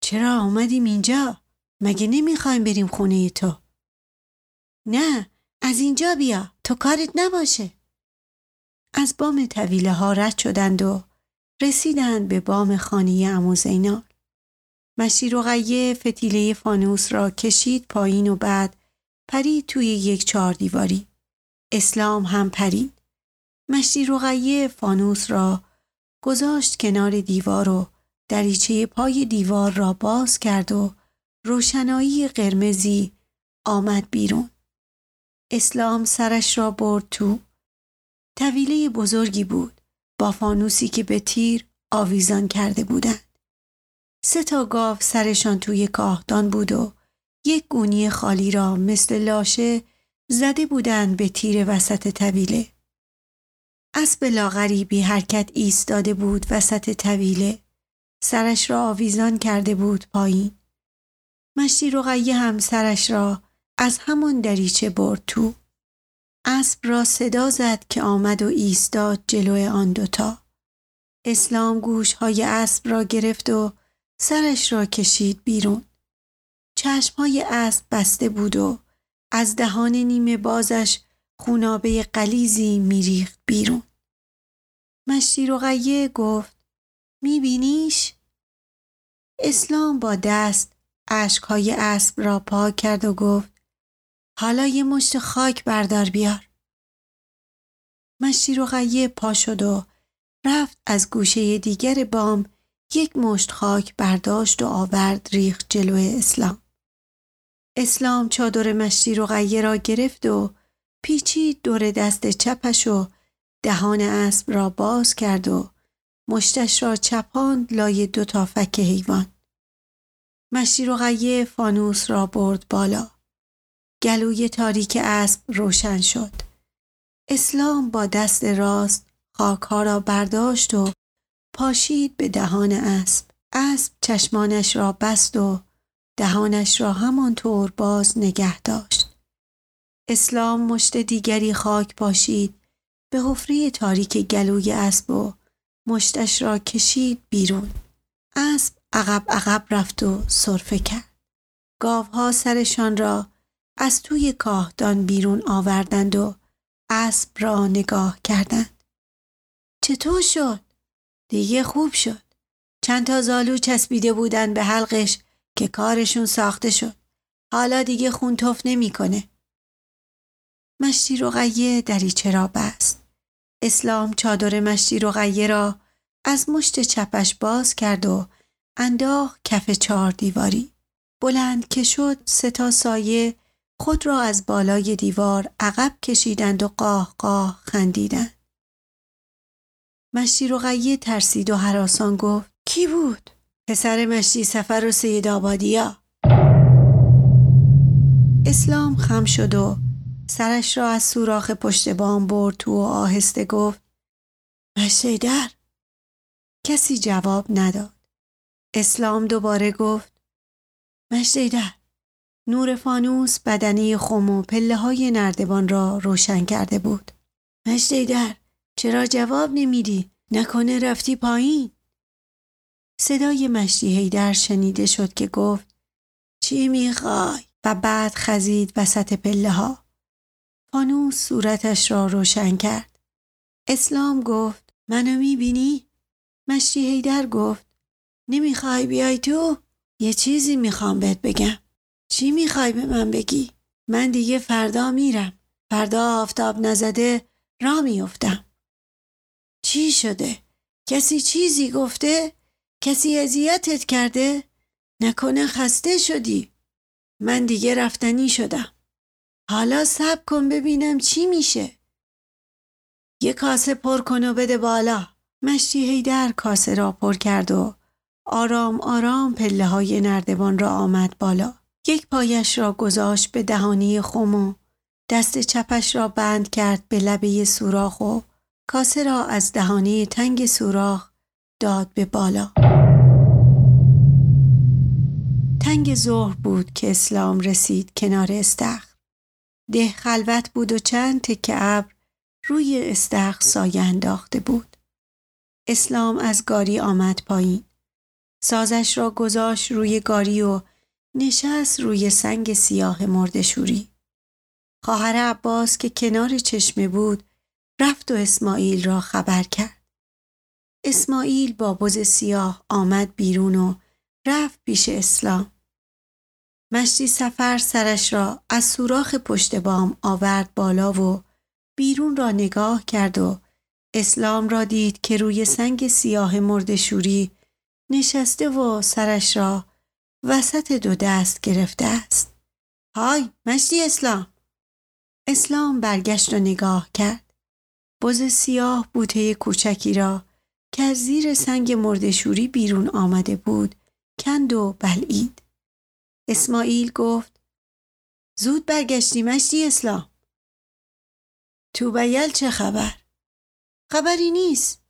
چرا آمدیم اینجا؟ مگه نمی‌خوایم بریم خونه تو؟ نه از اینجا بیا تو کارت نباشه. از بام طویله ها رد شدند و رسیدند به بام خانه امو زینال. مشی رقیه فتیله فانوس را کشید پایین و بعد پرید توی یک چهار دیواری. اسلام هم پرید. مشتی رقیه فانوس را گذاشت کنار دیوار و دریچه پای دیوار را باز کرد و روشنایی قرمزی آمد بیرون. اسلام سرش را برد تو. طویله بزرگی بود با فانوسی که به تیر آویزان کرده بودند. سه تا گاو سرشان توی کاهدان بود و یک گونی خالی را مثل لاشه زده بودند به تیر وسط طویله. اسب لاغری بی حرکت ایستاده بود وسط طویله. سرش را آویزان کرده بود پایین. مشتی رقیه هم سرش را از همان دریچه برد تو. اسب را صدا زد که آمد و ایستاد جلوی آن دوتا. اسلام گوش های اسب را گرفت و سرش را کشید بیرون. چشمهای اسب بسته بود و از دهان نیمه بازش خونابه قلیزی میریخت بیرون. مشتی رقیه گفت میبینیش؟ اسلام با دست عشقهای اسب را پاک کرد و گفت حالا یه مشت خاک بردار بیار. مشتی رقیه پا شد و رفت از گوشه دیگر بام یک مشت خاک برداشت و آورد ریخ جلوی اسلام. اسلام چادر مشتی رقیه را گرفت و پیچید دور دست چپش و دهان اسب را باز کرد و مشتش را چپاند لای دو تا فک حیوان. مشتی رقیه فانوس را برد بالا. گلوی تاریک اسب روشن شد. اسلام با دست راست خاک ها را برداشت و پاشید به دهان اسب. اسب چشمانش را بست و دهانش را همانطور باز نگه داشت. اسلام مشت دیگری خاک پاشید. به حفره تاریک گلوی اسب و مشتش را کشید بیرون. اسب عقب عقب رفت و صرفه کرد. گاوها سرشان را از توی کاهدان بیرون آوردند و اسب را نگاه کردند. چطور شد؟ دیگه خوب شد. چند تا زالو چسبیده بودن به حلقش که کارشون ساخته شد. حالا دیگه خون توف نمی‌کنه. مشتی رقیه دریچه را بست. اسلام چادر مشتی رقیه را از مشت چپش باز کرد و انداخت کف چهار دیواری. بلند که شد سه تا سایه خود را از بالای دیوار عقب کشیدند و قاه قاه خندیدند. مشتی رقیه ترسید و حراسان گفت کی بود؟ پسر مشتی سفر و سید آبادیا. اسلام خم شد و سرش را از سوراخ پشت بام برد تو و آهسته گفت مشتی در. کسی جواب نداد. اسلام دوباره گفت مشتی در. نور فانوس بدنی خم و پله های نردبان را روشن کرده بود. مشتی در. چرا جواب نمیدی؟ نکنه رفتی پایین؟ صدای مشتی هیدر شنیده شد که گفت چی می‌خوای؟ و بعد خزید وسط پله ها. فانوس صورتش را روشن کرد. اسلام گفت منو می‌بینی؟ مشتی هیدر گفت نمی‌خوای بیای تو؟ یه چیزی می‌خوام بهت بگم. چی می‌خوای به من بگی؟ من دیگه فردا میرم. فردا آفتاب نزده را میفتم. چی شده؟ کسی چیزی گفته؟ کسی اذیتت کرده؟ نکنه خسته شدی؟ من دیگه رفتنی شدم. حالا سب کن ببینم چی میشه. یه کاسه پر کن و بده بالا. مشتی هیدر کاسه را پر کرد و آرام آرام پله های نردبان را آمد بالا. یک پایش را گذاشت به دهانی خم و دست چپش را بند کرد به لبه سوراخ و کاسه را از دهانی تنگ سوراخ داد به بالا. تنگ ظهر بود که اسلام رسید کنار استخر. ده خلوت بود و چند تکه ابر روی استخر سایه انداخته بود. اسلام از گاری آمد پایین. سازش را گذاشت روی گاری و نشست روی سنگ سیاه مردشوری. خواهر عباس که کنار چشمه بود رفت و اسماعیل را خبر کرد. اسماعیل با بز سیاه آمد بیرون و رفت پیش اسلام. مشتی سفر سرش را از سوراخ پشت بام آورد بالا و بیرون را نگاه کرد و اسلام را دید که روی سنگ سیاه مردشوری نشسته و سرش را وسط دو دست گرفته است. های مشتی اسلام اسلام برگشت و نگاه کرد. بز سیاه بوته کوچکی را که از زیر سنگ مردشوری بیرون آمده بود کند و بلعید. اسماعیل گفت زود برگشتی مشتی اسلام. تو بیل چه خبر؟ خبری نیست.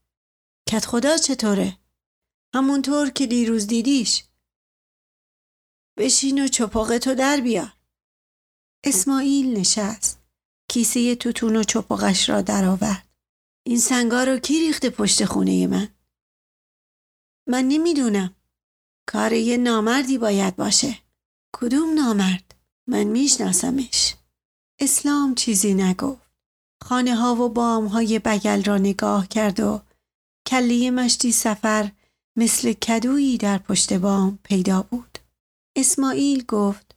کت خدا چطوره؟ همونطور که دیروز دیدیش. بشین و چپاقتو در بیار. اسماعیل نشست. کیسه توتون و چپاقش را درآورد. این سنگا رو کی ریخته پشت خونه من؟ من نمی‌دونم. کار یه نامردی باید باشه. کدوم نامرد؟ من میشناسمش. اسلام چیزی نگفت. خانه ها و بام های بگل را نگاه کرد و کلی مشتی سفر مثل کدویی در پشت بام پیدا بود. اسماعیل گفت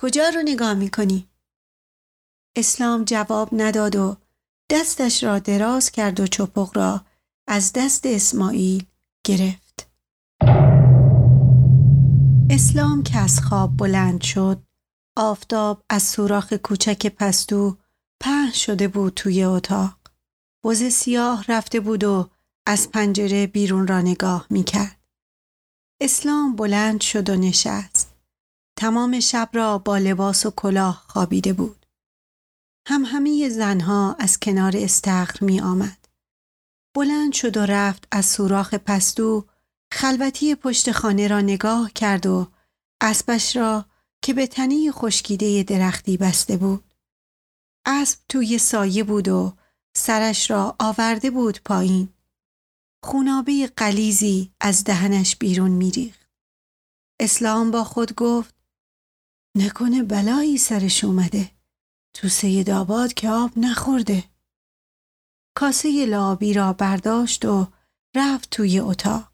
کجا رو نگاه می‌کنی؟ اسلام جواب نداد و دستش را دراز کرد و چپق را از دست اسماعیل گرفت. اسلام که از خواب بلند شد آفتاب از سوراخ کوچک پستو پهن شده بود توی اتاق. بز سیاه رفته بود و از پنجره بیرون را نگاه می کرد. اسلام بلند شد و نشست. تمام شب را با لباس و کلاه خوابیده بود. هم همه زنها از کنار استخر می آمد. بلند شد و رفت از سوراخ پستو خلوتی پشت خانه را نگاه کرد و اسبش را که به تنی خشکیده درختی بسته بود. اسب توی سایه بود و سرش را آورده بود پایین. خونابه قلیزی از دهنش بیرون میریخت. اسلام با خود گفت نکنه بلایی سرش اومده. تو سید آباد که آب نخورده. کاسه لابی را برداشت و رفت توی اتاق.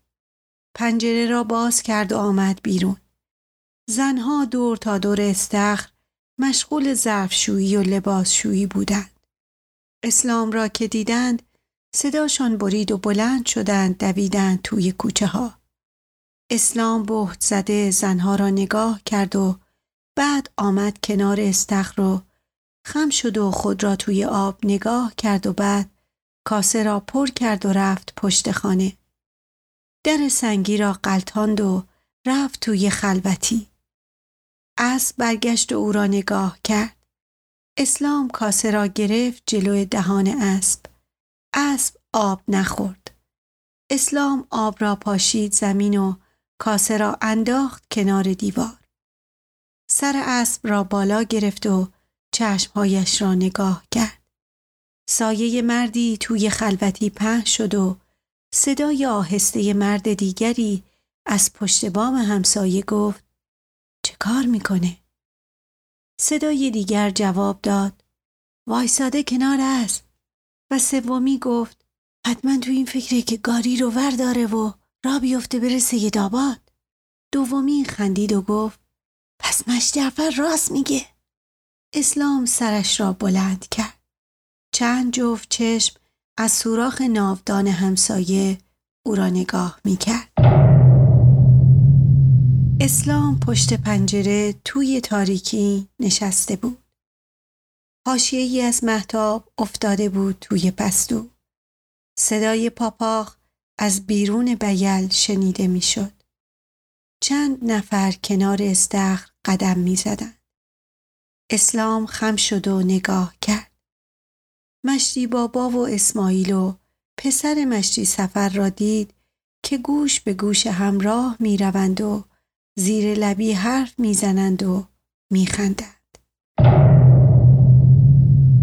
پنجره را باز کرد و آمد بیرون. زنها دور تا دور استخر مشغول ظرفشویی و لباسشویی بودند. اسلام را که دیدند صداشان برید و بلند شدند دویدند توی کوچه ها. اسلام بهت زده زنها را نگاه کرد و بعد آمد کنار استخر و خم شد و خود را توی آب نگاه کرد و بعد کاسه را پر کرد و رفت پشت خانه. در سنگی را قلتاند و رفت توی خلوتی. اسب برگشت و او را نگاه کرد. اسلام کاسه را گرفت جلوی دهان اسب. اسب آب نخورد. اسلام آب را پاشید زمین و کاسه را انداخت کنار دیوار. سر اسب را بالا گرفت و چشمهایش را نگاه کرد. سایه مردی توی خلوتی پهن شد و صدای آهسته مرد دیگری از پشت بام همسایه گفت چه کار می‌کنه؟ صدای دیگر جواب داد وایساده کنار اسب و سومی گفت حتما تو این فکره که گاری رو ور داره و را بیفته بره سید آباد دومی خندید و گفت پس مشجعفر راست میگه اسلام سرش را بلند کرد چند جفت چشم از سوراخ ناودان همسایه او را نگاه می‌کرد اسلام پشت پنجره توی تاریکی نشسته بود ای از محتاب افتاده بود توی پستو صدای پاپاخ از بیرون بیل شنیده می‌شد. چند نفر کنار استخر قدم می زدن. اسلام خم شد و نگاه کرد. مشتی بابا و اسماعیل و پسر مشتی سفر را دید که گوش به گوش همراه می روند و زیر لبی حرف می زنند و می خندند.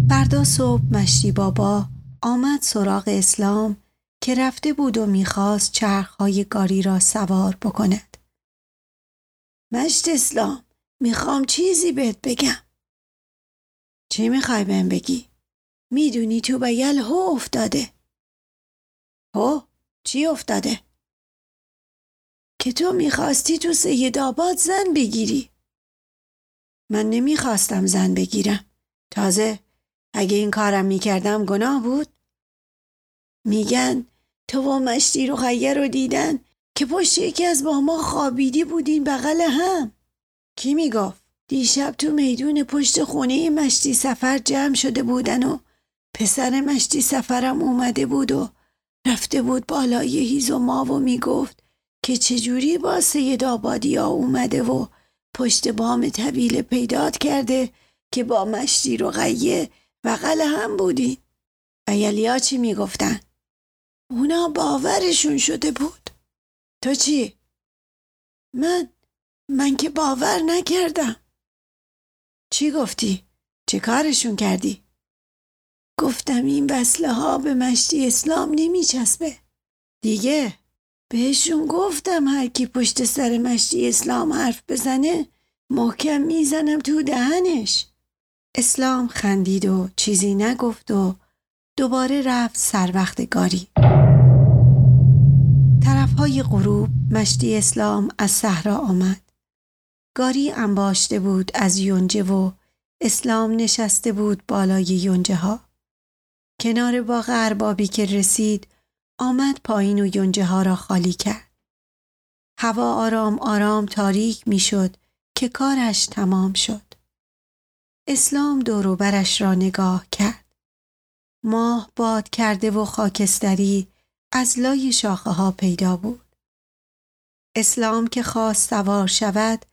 فردا صبح مشتی بابا آمد سراغ اسلام که رفته بود و می‌خواست چرخهای گاری را سوار بکند. مشت اسلام می‌خوام چیزی بهت بگم. چی می‌خوای بهم بگی؟ می‌دونی تو بیل هو افتاده. هو؟ چی افتاده؟ که تو می‌خواستی تو سید آباد زن بگیری. من نمی‌خواستم زن بگیرم. تازه اگه این کارم می‌کردم گناه بود؟ میگن تو و مشتی رو خیر رو دیدن که پشت یکی از با ما خوابیدی بودین بغل هم کی می‌گفت دیشب تو میدون پشت خونه مشتی سفر جمع شده بودن و پسر مشتی سفرم اومده بود و رفته بود بالای هیز و ما و می‌گفت که چجوری با سید آبادی ها اومده و پشت بام طویل پیدات کرده که با مشتی رو غیه بغل هم بودین و یلیا چی می‌گفتن؟ اونا باورشون شده بود تو چی؟ من من که باور نکردم چی گفتی؟ چه کارشون کردی؟ گفتم این وصله ها به مشتی اسلام نمیچسبه دیگه بهشون گفتم هر کی پشت سر مشتی اسلام حرف بزنه محکم می‌زنم تو دهنش اسلام خندید و چیزی نگفت و دوباره رفت سر وقت گاری طرفهای غروب مشتی اسلام از صحرا آمد گاری انباشته بود از یونجه و اسلام نشسته بود بالای یونجه ها. کنار باغ اربابی که رسید آمد پایین و یونجه ها را خالی کرد. هوا آرام آرام تاریک می‌شد که کارش تمام شد. اسلام دوروبرش را نگاه کرد. ماه باد کرده و خاکستری از لای شاخه ها پیدا بود. اسلام که خواست سوار شود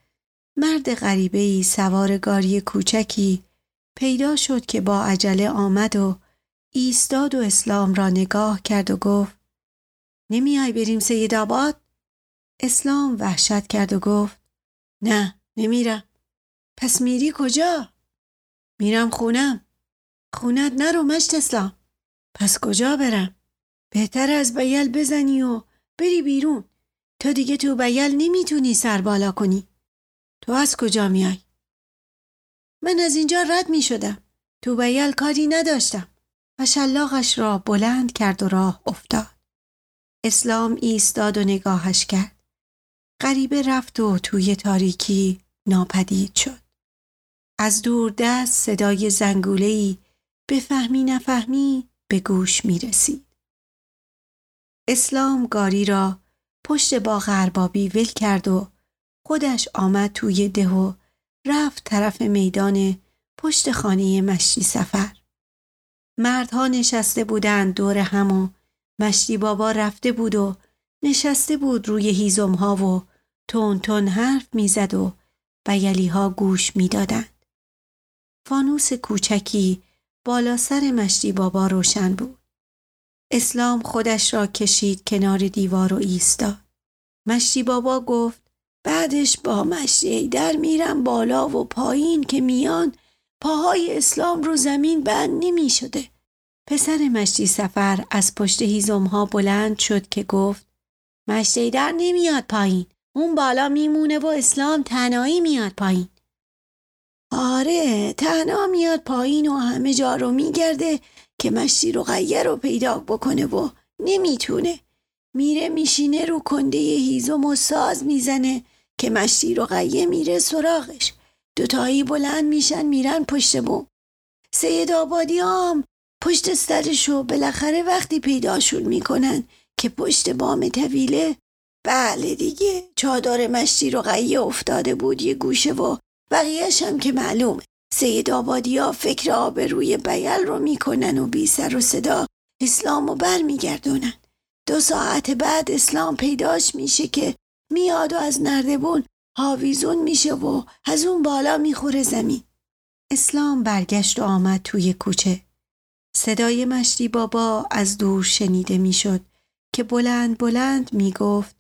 مرد غریبه ای سوار گاری کوچکی پیدا شد که با عجله آمد و ایستاد و اسلام را نگاه کرد و گفت نمیای بریم سید آباد؟ اسلام وحشت کرد و گفت نه نمیرم پس میری کجا؟ میرم خونم خونت نرو مشت اسلام پس کجا برم؟ بهتر از بیل بزنی و بری بیرون تا دیگه تو بیل نمی‌تونی سر بالا کنی تو از کجا میای؟ من از اینجا رد می شدم. تو بیل کاری نداشتم. و شلاقش را بلند کرد و راه افتاد. اسلام ایستاد و نگاهش کرد. غریبه رفت و توی تاریکی ناپدید شد. از دور دست صدای زنگولهی به فهمی نفهمی به گوش می رسید. اسلام گاری را پشت با غربابی ول کرد و خودش آمد توی ده و رفت طرف میدان پشت خانه مشتی سفر. مردها نشسته بودند دور هم و مشتی بابا رفته بود و نشسته بود روی هیزم ها و تون تون حرف می‌زد و بیلی ها گوش می‌دادند. فانوس کوچکی بالا سر مشتی بابا روشن بود. اسلام خودش را کشید کنار دیوار و ایستاد. مشتی بابا گفت بعدش با مشتی در میرم بالا و پایین که میان پاهای اسلام رو زمین بند نمی شده. پسر مشتی سفر از پشت هیزم ها بلند شد که گفت مشتی در نمیاد پایین. اون بالا میمونه و اسلام تنهایی میاد پایین. آره تنها میاد پایین و همه جا رو میگرده که مشتی رو غیر رو پیدا بکنه و نمی‌تونه. میره میشینه رو کنده هیزم و ساز می‌زنه که مشتی رو غیه میره سراغش. دوتایی بلند میشن میرن پشت بوم. سید آبادی هم پشت سرشو بالاخره وقتی پیداشون می‌کنن که پشت بام طویله بله دیگه چادر مشتی رو غیه افتاده بود یه گوشه و بقیهش هم که معلومه سید آبادی ها فکر روی بیل رو می‌کنن و بی سر و صدا اسلام رو برمیگردونن دو ساعت بعد اسلام پیداش میشه که میاد و از نردبون هاویزون میشه و از اون بالا می‌خوره زمین. اسلام برگشت و آمد توی کوچه. صدای مشتی بابا از دور شنیده می‌شد که بلند بلند می‌گفت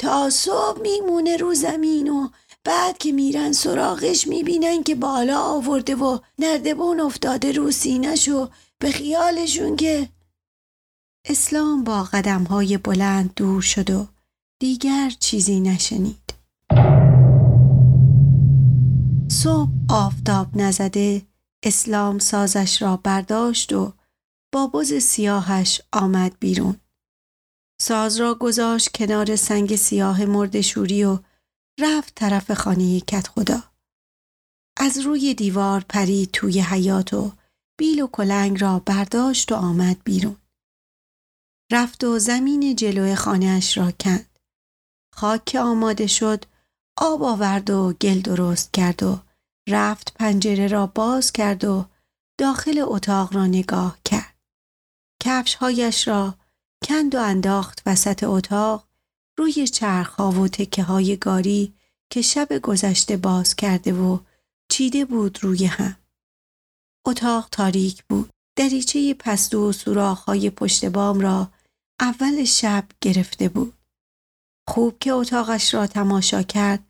تا صبح میمونه رو زمین و بعد که میرن سراغش می‌بینن که بالا آورده و نردبون افتاده رو سینش و به خیالشون که اسلام با قدم های بلند دور شد و دیگر چیزی نشنید. صبح آفتاب نزده اسلام سازش را برداشت و با بز سیاهش آمد بیرون. ساز را گذاشت کنار سنگ سیاه مرد شوری و رفت طرف خانه کت خدا. از روی دیوار پرید توی حیات و بیل و کلنگ را برداشت و آمد بیرون. رفت و زمین جلوی خانهاش را کند. خاک آماده شد آب آورد و گل درست کرد و رفت پنجره را باز کرد و داخل اتاق را نگاه کرد. کفشهایش را کند و انداخت وسط اتاق روی چرخها و تکه های گاری که شب گذشته باز کرده و چیده بود روی هم. اتاق تاریک بود. دریچه پستو و سوراخ‌های پشت بام را اول شب گرفته بود. خوب که اتاقش را تماشا کرد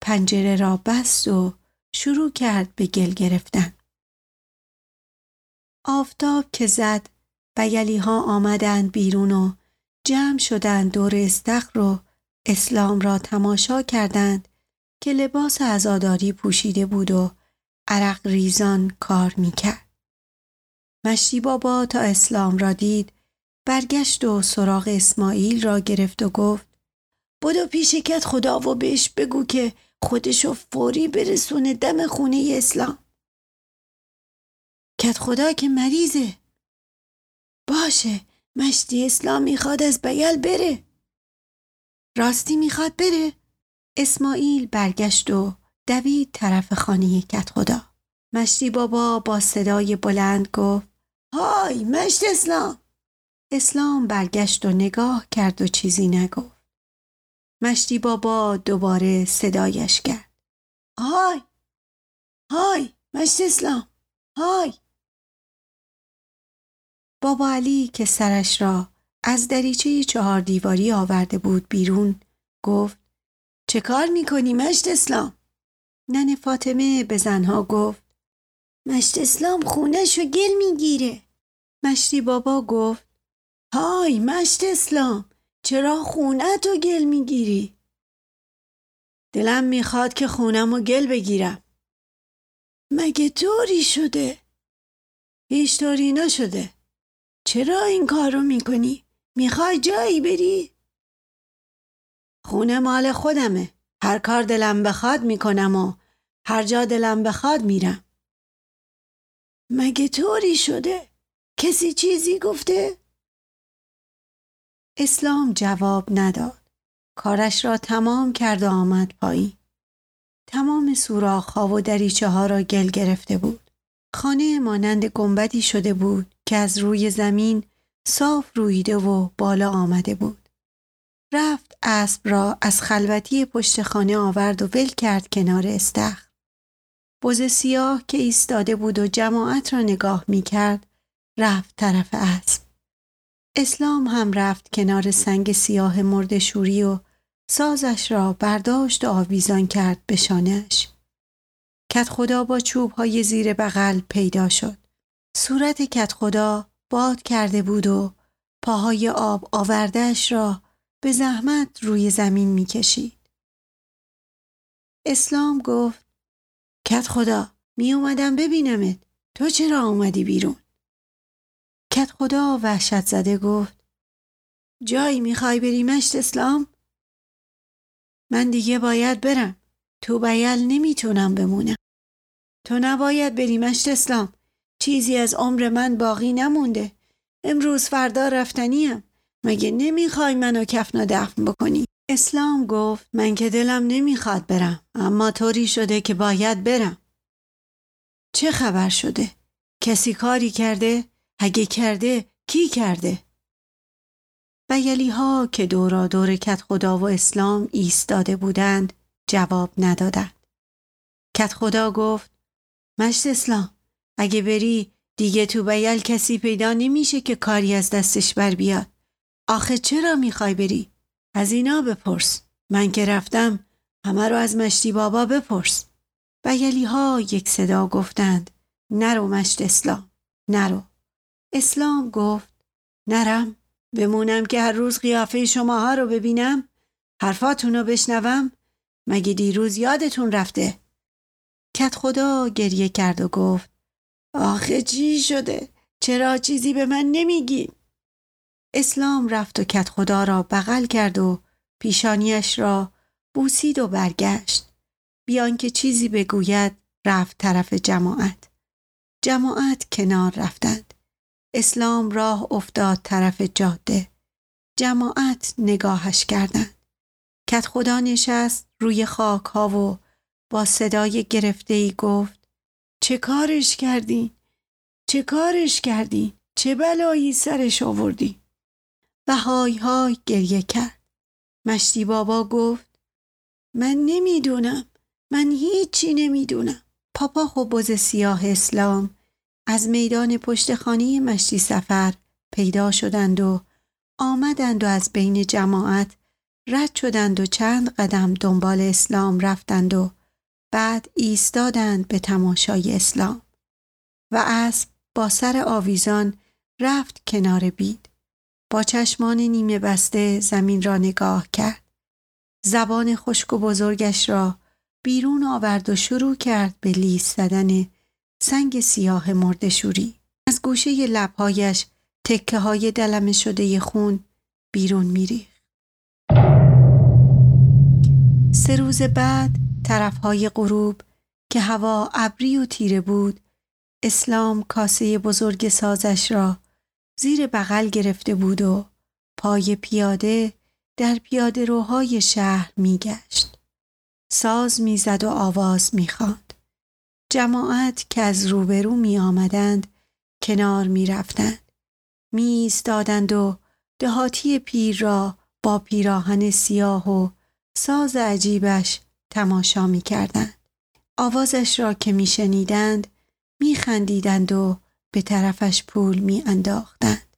پنجره را بست و شروع کرد به گل گرفتن. آفتاب که زد بیلی ها آمدند بیرون و جمع شدند دور استخر رو اسلام را تماشا کردند که لباس عزاداری پوشیده بود و عرق ریزان کار می‌کرد. مشتی بابا تا اسلام را دید برگشت و سراغ اسماعیل را گرفت و گفت بدو پیش کت خدا و بهش بگو که خودشو فوری برسونه دم خونه اسلام. کت خدا که مریضه. باشه مشتی اسلام می‌خواد از بیل بره. راستی می‌خواد بره. اسماعیل برگشت و دوید طرف خانه کت خدا. مشتی بابا با صدای بلند گفت های مشت اسلام. اسلام برگشت و نگاه کرد و چیزی نگفت. مشتی بابا دوباره صدایش کرد. های های مشت اسلام های بابا علی که سرش را از دریچه چهار دیواری آورده بود بیرون گفت چه کار می‌کنی مشت اسلام؟ نن فاطمه به زنها گفت مشت اسلام خونش رو گل می‌گیره. مشتی بابا گفت های مشت اسلام. چرا خونه تو گل می‌گیری؟ دلم می‌خواد که خونم و گل بگیرم مگه طوری شده؟ هیچ طوری نشده چرا این کار رو می‌کنی؟ می‌خوای جایی بری؟ خونه مال خودمه هر کار دلم بخواد می‌کنم و هر جا دلم بخواد میرم مگه طوری شده؟ کسی چیزی گفته؟ اسلام جواب نداد. کارش را تمام کرد و آمد پایین. تمام سوراخ ها و دریچه ها را گل گرفته بود. خانه مانند گنبدی شده بود که از روی زمین صاف رویده و بالا آمده بود. رفت اسب را از خلوتی پشت خانه آورد و ول کرد کنار استخر. بز سیاه که ایستاده بود و جماعت را نگاه می کرد رفت طرف اسب. اسلام هم رفت کنار سنگ سیاه مرد شوری و سازش را برداشت و آویزان کرد به شانش. کت خدا با چوب های زیر بغل پیدا شد. صورت کت خدا باد کرده بود و پاهای آب آوردهش را به زحمت روی زمین می کشید. اسلام گفت کت خدا می اومدم ببینمت تو چرا اومدی بیرون؟ کت خدا وحشت زده گفت جایی می‌خوای بری مشت اسلام؟ من دیگه باید برم. تو بیل نمی‌تونم بمونم. تو نباید بری مشت اسلام. چیزی از عمر من باقی نمونده. امروز فردا رفتنیم. مگه نمی‌خوای منو کفنا دفن بکنی؟ اسلام گفت من که دلم نمی‌خواد برم اما طوری شده که باید برم. چه خبر شده؟ کسی کاری کرده؟ اگه کرده کی کرده؟ بیلی ها که دورا دور کت خدا و اسلام ایستاده بودند جواب ندادند. کت خدا گفت مشت اسلام اگه بری دیگه تو بیل کسی پیدا نمیشه که کاری از دستش بر بیاد. آخه چرا می‌خوای بری؟ از اینا بپرس. من که رفتم همه رو از مشتی بابا بپرس. بیلی ها یک صدا گفتند نرو مشت اسلام نرو. اسلام گفت نرم بمونم که هر روز قیافه شماها رو ببینم حرفاتون رو بشنوم مگه دیروز یادتون رفته؟ کت خدا گریه کرد و گفت آخه چی شده؟ چرا چیزی به من نمیگی اسلام رفت و کت خدا را بغل کرد و پیشانیش را بوسید و برگشت. بیان که چیزی بگوید رفت طرف جماعت. جماعت کنار رفتند. اسلام راه افتاد طرف جاده جماعت نگاهش کردند کت خدا نشست روی خاک ها و با صدای گرفته ای گفت چه کارش کردی؟ چه کارش کردی؟ چه بلایی سرش آوردی؟ و های های گریه کرد. مشتی بابا گفت من نمی‌دونم. من هیچی نمی‌دونم. پاپا خوبوز سیاه اسلام از میدان پشت خانه مشتی سفر پیدا شدند و آمدند و از بین جماعت رد شدند و چند قدم دنبال اسلام رفتند و بعد ایستادند به تماشای اسلام و اسب با سر آویزان رفت کنار بید. با چشمان نیمه بسته زمین را نگاه کرد. زبان خشک و بزرگش را بیرون آورد و شروع کرد به لیس زدن سنگ سیاه مردشوری از گوشه لبهایش تکه های دلم شده خون بیرون میریخت سه روز بعد طرفهای غروب که هوا ابری و تیره بود اسلام کاسه بزرگ سازش را زیر بغل گرفته بود و پای پیاده در پیاده روهای شهر میگشت. ساز می‌زد و آواز می‌خواند. جماعت که از روبرو می آمدند کنار می رفتند. می ایستادند و دهاتی پیر را با پیراهن سیاه و ساز عجیبش تماشا می کردند. آوازش را که می شنیدند می خندیدند و به طرفش پول می انداختند.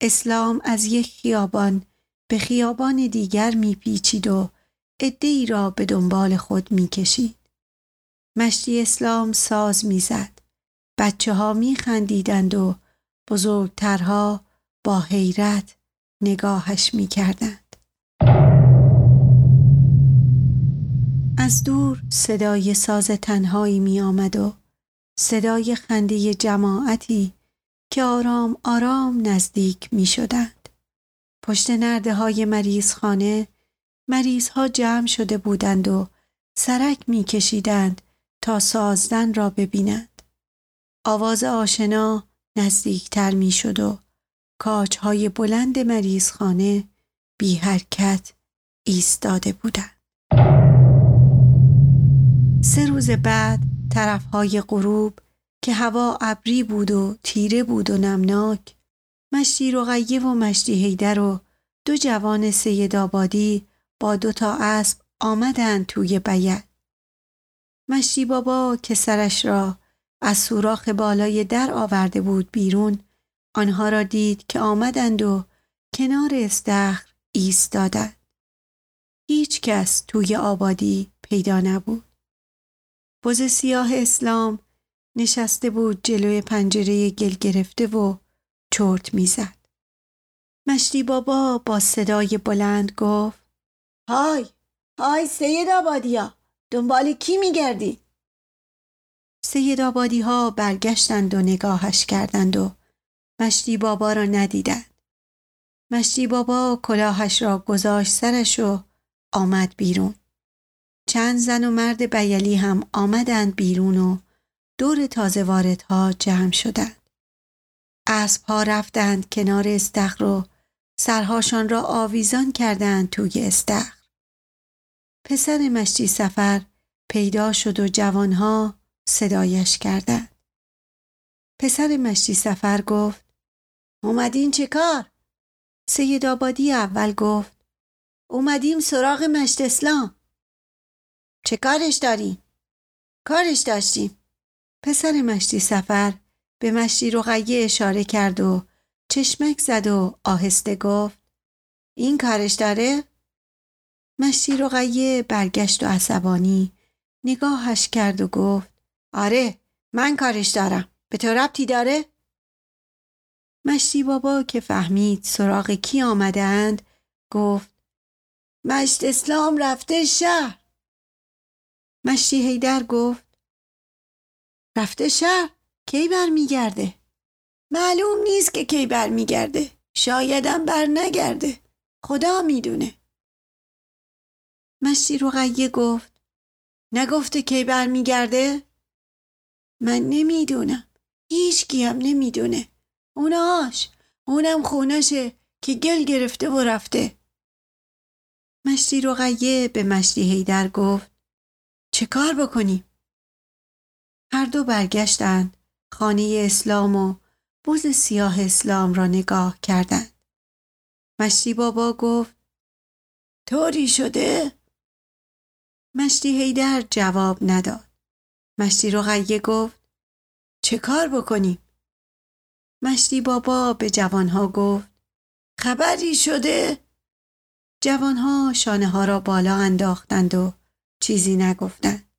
اسلام از یک خیابان به خیابان دیگر می پیچید و ای را به دنبال خود می کشید. مشتی اسلام ساز می‌زد. بچه ها می خندیدند و بزرگترها با حیرت نگاهش می کردند. از دور صدای ساز تنهایی می آمد و صدای خنده جماعتی که آرام آرام نزدیک می شدند. پشت نرده های مریض خانه مریض ها جمع شده بودند و سرک می کشیدند تا سازدن را ببینند. آواز آشنا نزدیکتر می شد و کاچ های بلند مریض خانه بی حرکت ایستاده بودند. سه روز بعد طرفهای غروب که هوا ابری بود و تیره بود و نمناک مشتی رقیه و مشتی هیدر و دو جوان سید آبادی با دو تا اسب آمدند توی بیت. مشتی بابا که سرش را از سوراخ بالای در آورده بود بیرون آنها را دید که آمدند و کنار استخر ایستادند. هیچ کس توی آبادی پیدا نبود. بز سیاه اسلام نشسته بود جلوی پنجره گل گرفته و چرت می‌زد. مشتی بابا با صدای بلند گفت های های سید آبادیا دنبال کی میگردی؟ سید آبادی ها برگشتند و نگاهش کردند و مشتی بابا را ندیدند. مشتی بابا کلاهش را گذاشت سرش و آمد بیرون. چند زن و مرد بیلی هم آمدند بیرون و دور تازه واردها جمع شدند. اسبها رفتند کنار استخر و سرهاشان را آویزان کردند توی استخر. پسر مشتی سفر پیدا شد و جوانها صدایش کردند. پسر مشتی سفر گفت اومدین چه کار؟ سید آبادی اول گفت اومدیم سراغ مشت اسلام. چه کارش داریم؟ کارش داشتیم. پسر مشتی سفر به مشتی رقیه اشاره کرد و چشمک زد و آهسته گفت این کارش داره؟ مشتی رقیه برگشت و عصبانی نگاهش کرد و گفت آره من کارش دارم. به تو ربطی داره؟ مشتی بابا که فهمید سراغ کی آمده اند گفت مشت اسلام رفته شهر. مشتی هیدر گفت رفته شهر؟ کی برمیگرده؟ معلوم نیست که کی برمیگرده. شایدم بر نگرده خدا می‌دونه. مشتی رقیه گفت. نگفته کی برمیگرده؟ من نمی‌دونم. هیچ کیم نمی‌دونه. اوناش. اونم خونشه که گل گرفته و رفته. مشتی رقیه به مشتی هیدر گفت. چه کار بکنیم؟ هر دو برگشتند. خانه اسلام و بوز سیاه اسلام را نگاه کردند. مشتی بابا گفت طوری شده؟ مشتی هیدر جواب نداد. مشتی رقیه گفت چه کار بکنیم؟ مشتی بابا به جوانها گفت خبری شده؟ جوانها شانه ها را بالا انداختند و چیزی نگفتند.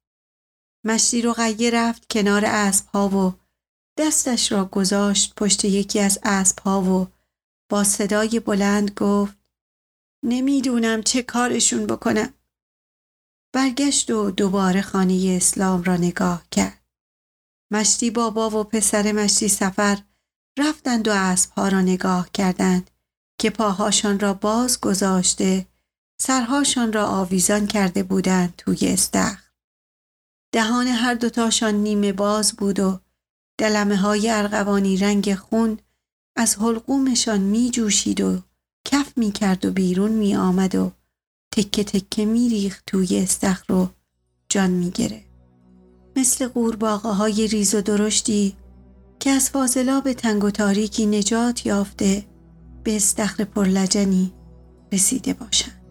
مشتی رقیه رفت کنار اسب ها و دستش را گذاشت پشت یکی از اسب ها و با صدای بلند گفت نمی‌دونم چه کارشون بکنم. برگشت و دوباره خانه اسلام را نگاه کرد. مشتی بابا و پسر مشتی سفر رفتند و اسبها را نگاه کردند که پاهاشان را باز گذاشته سرهاشان را آویزان کرده بودند توی استخر. دهان هر دوتاشان نیمه باز بود و دلمه های ارغوانی رنگ خون از حلقومشان می جوشید و کف می کرد و بیرون می آمد و تکه تکه می ریخت توی استخر و جان می گره. مثل قورباغه های ریز و درشتی که از فاضلاب تنگ و تاریکی نجات یافته به استخر پرلجنی رسیده باشند.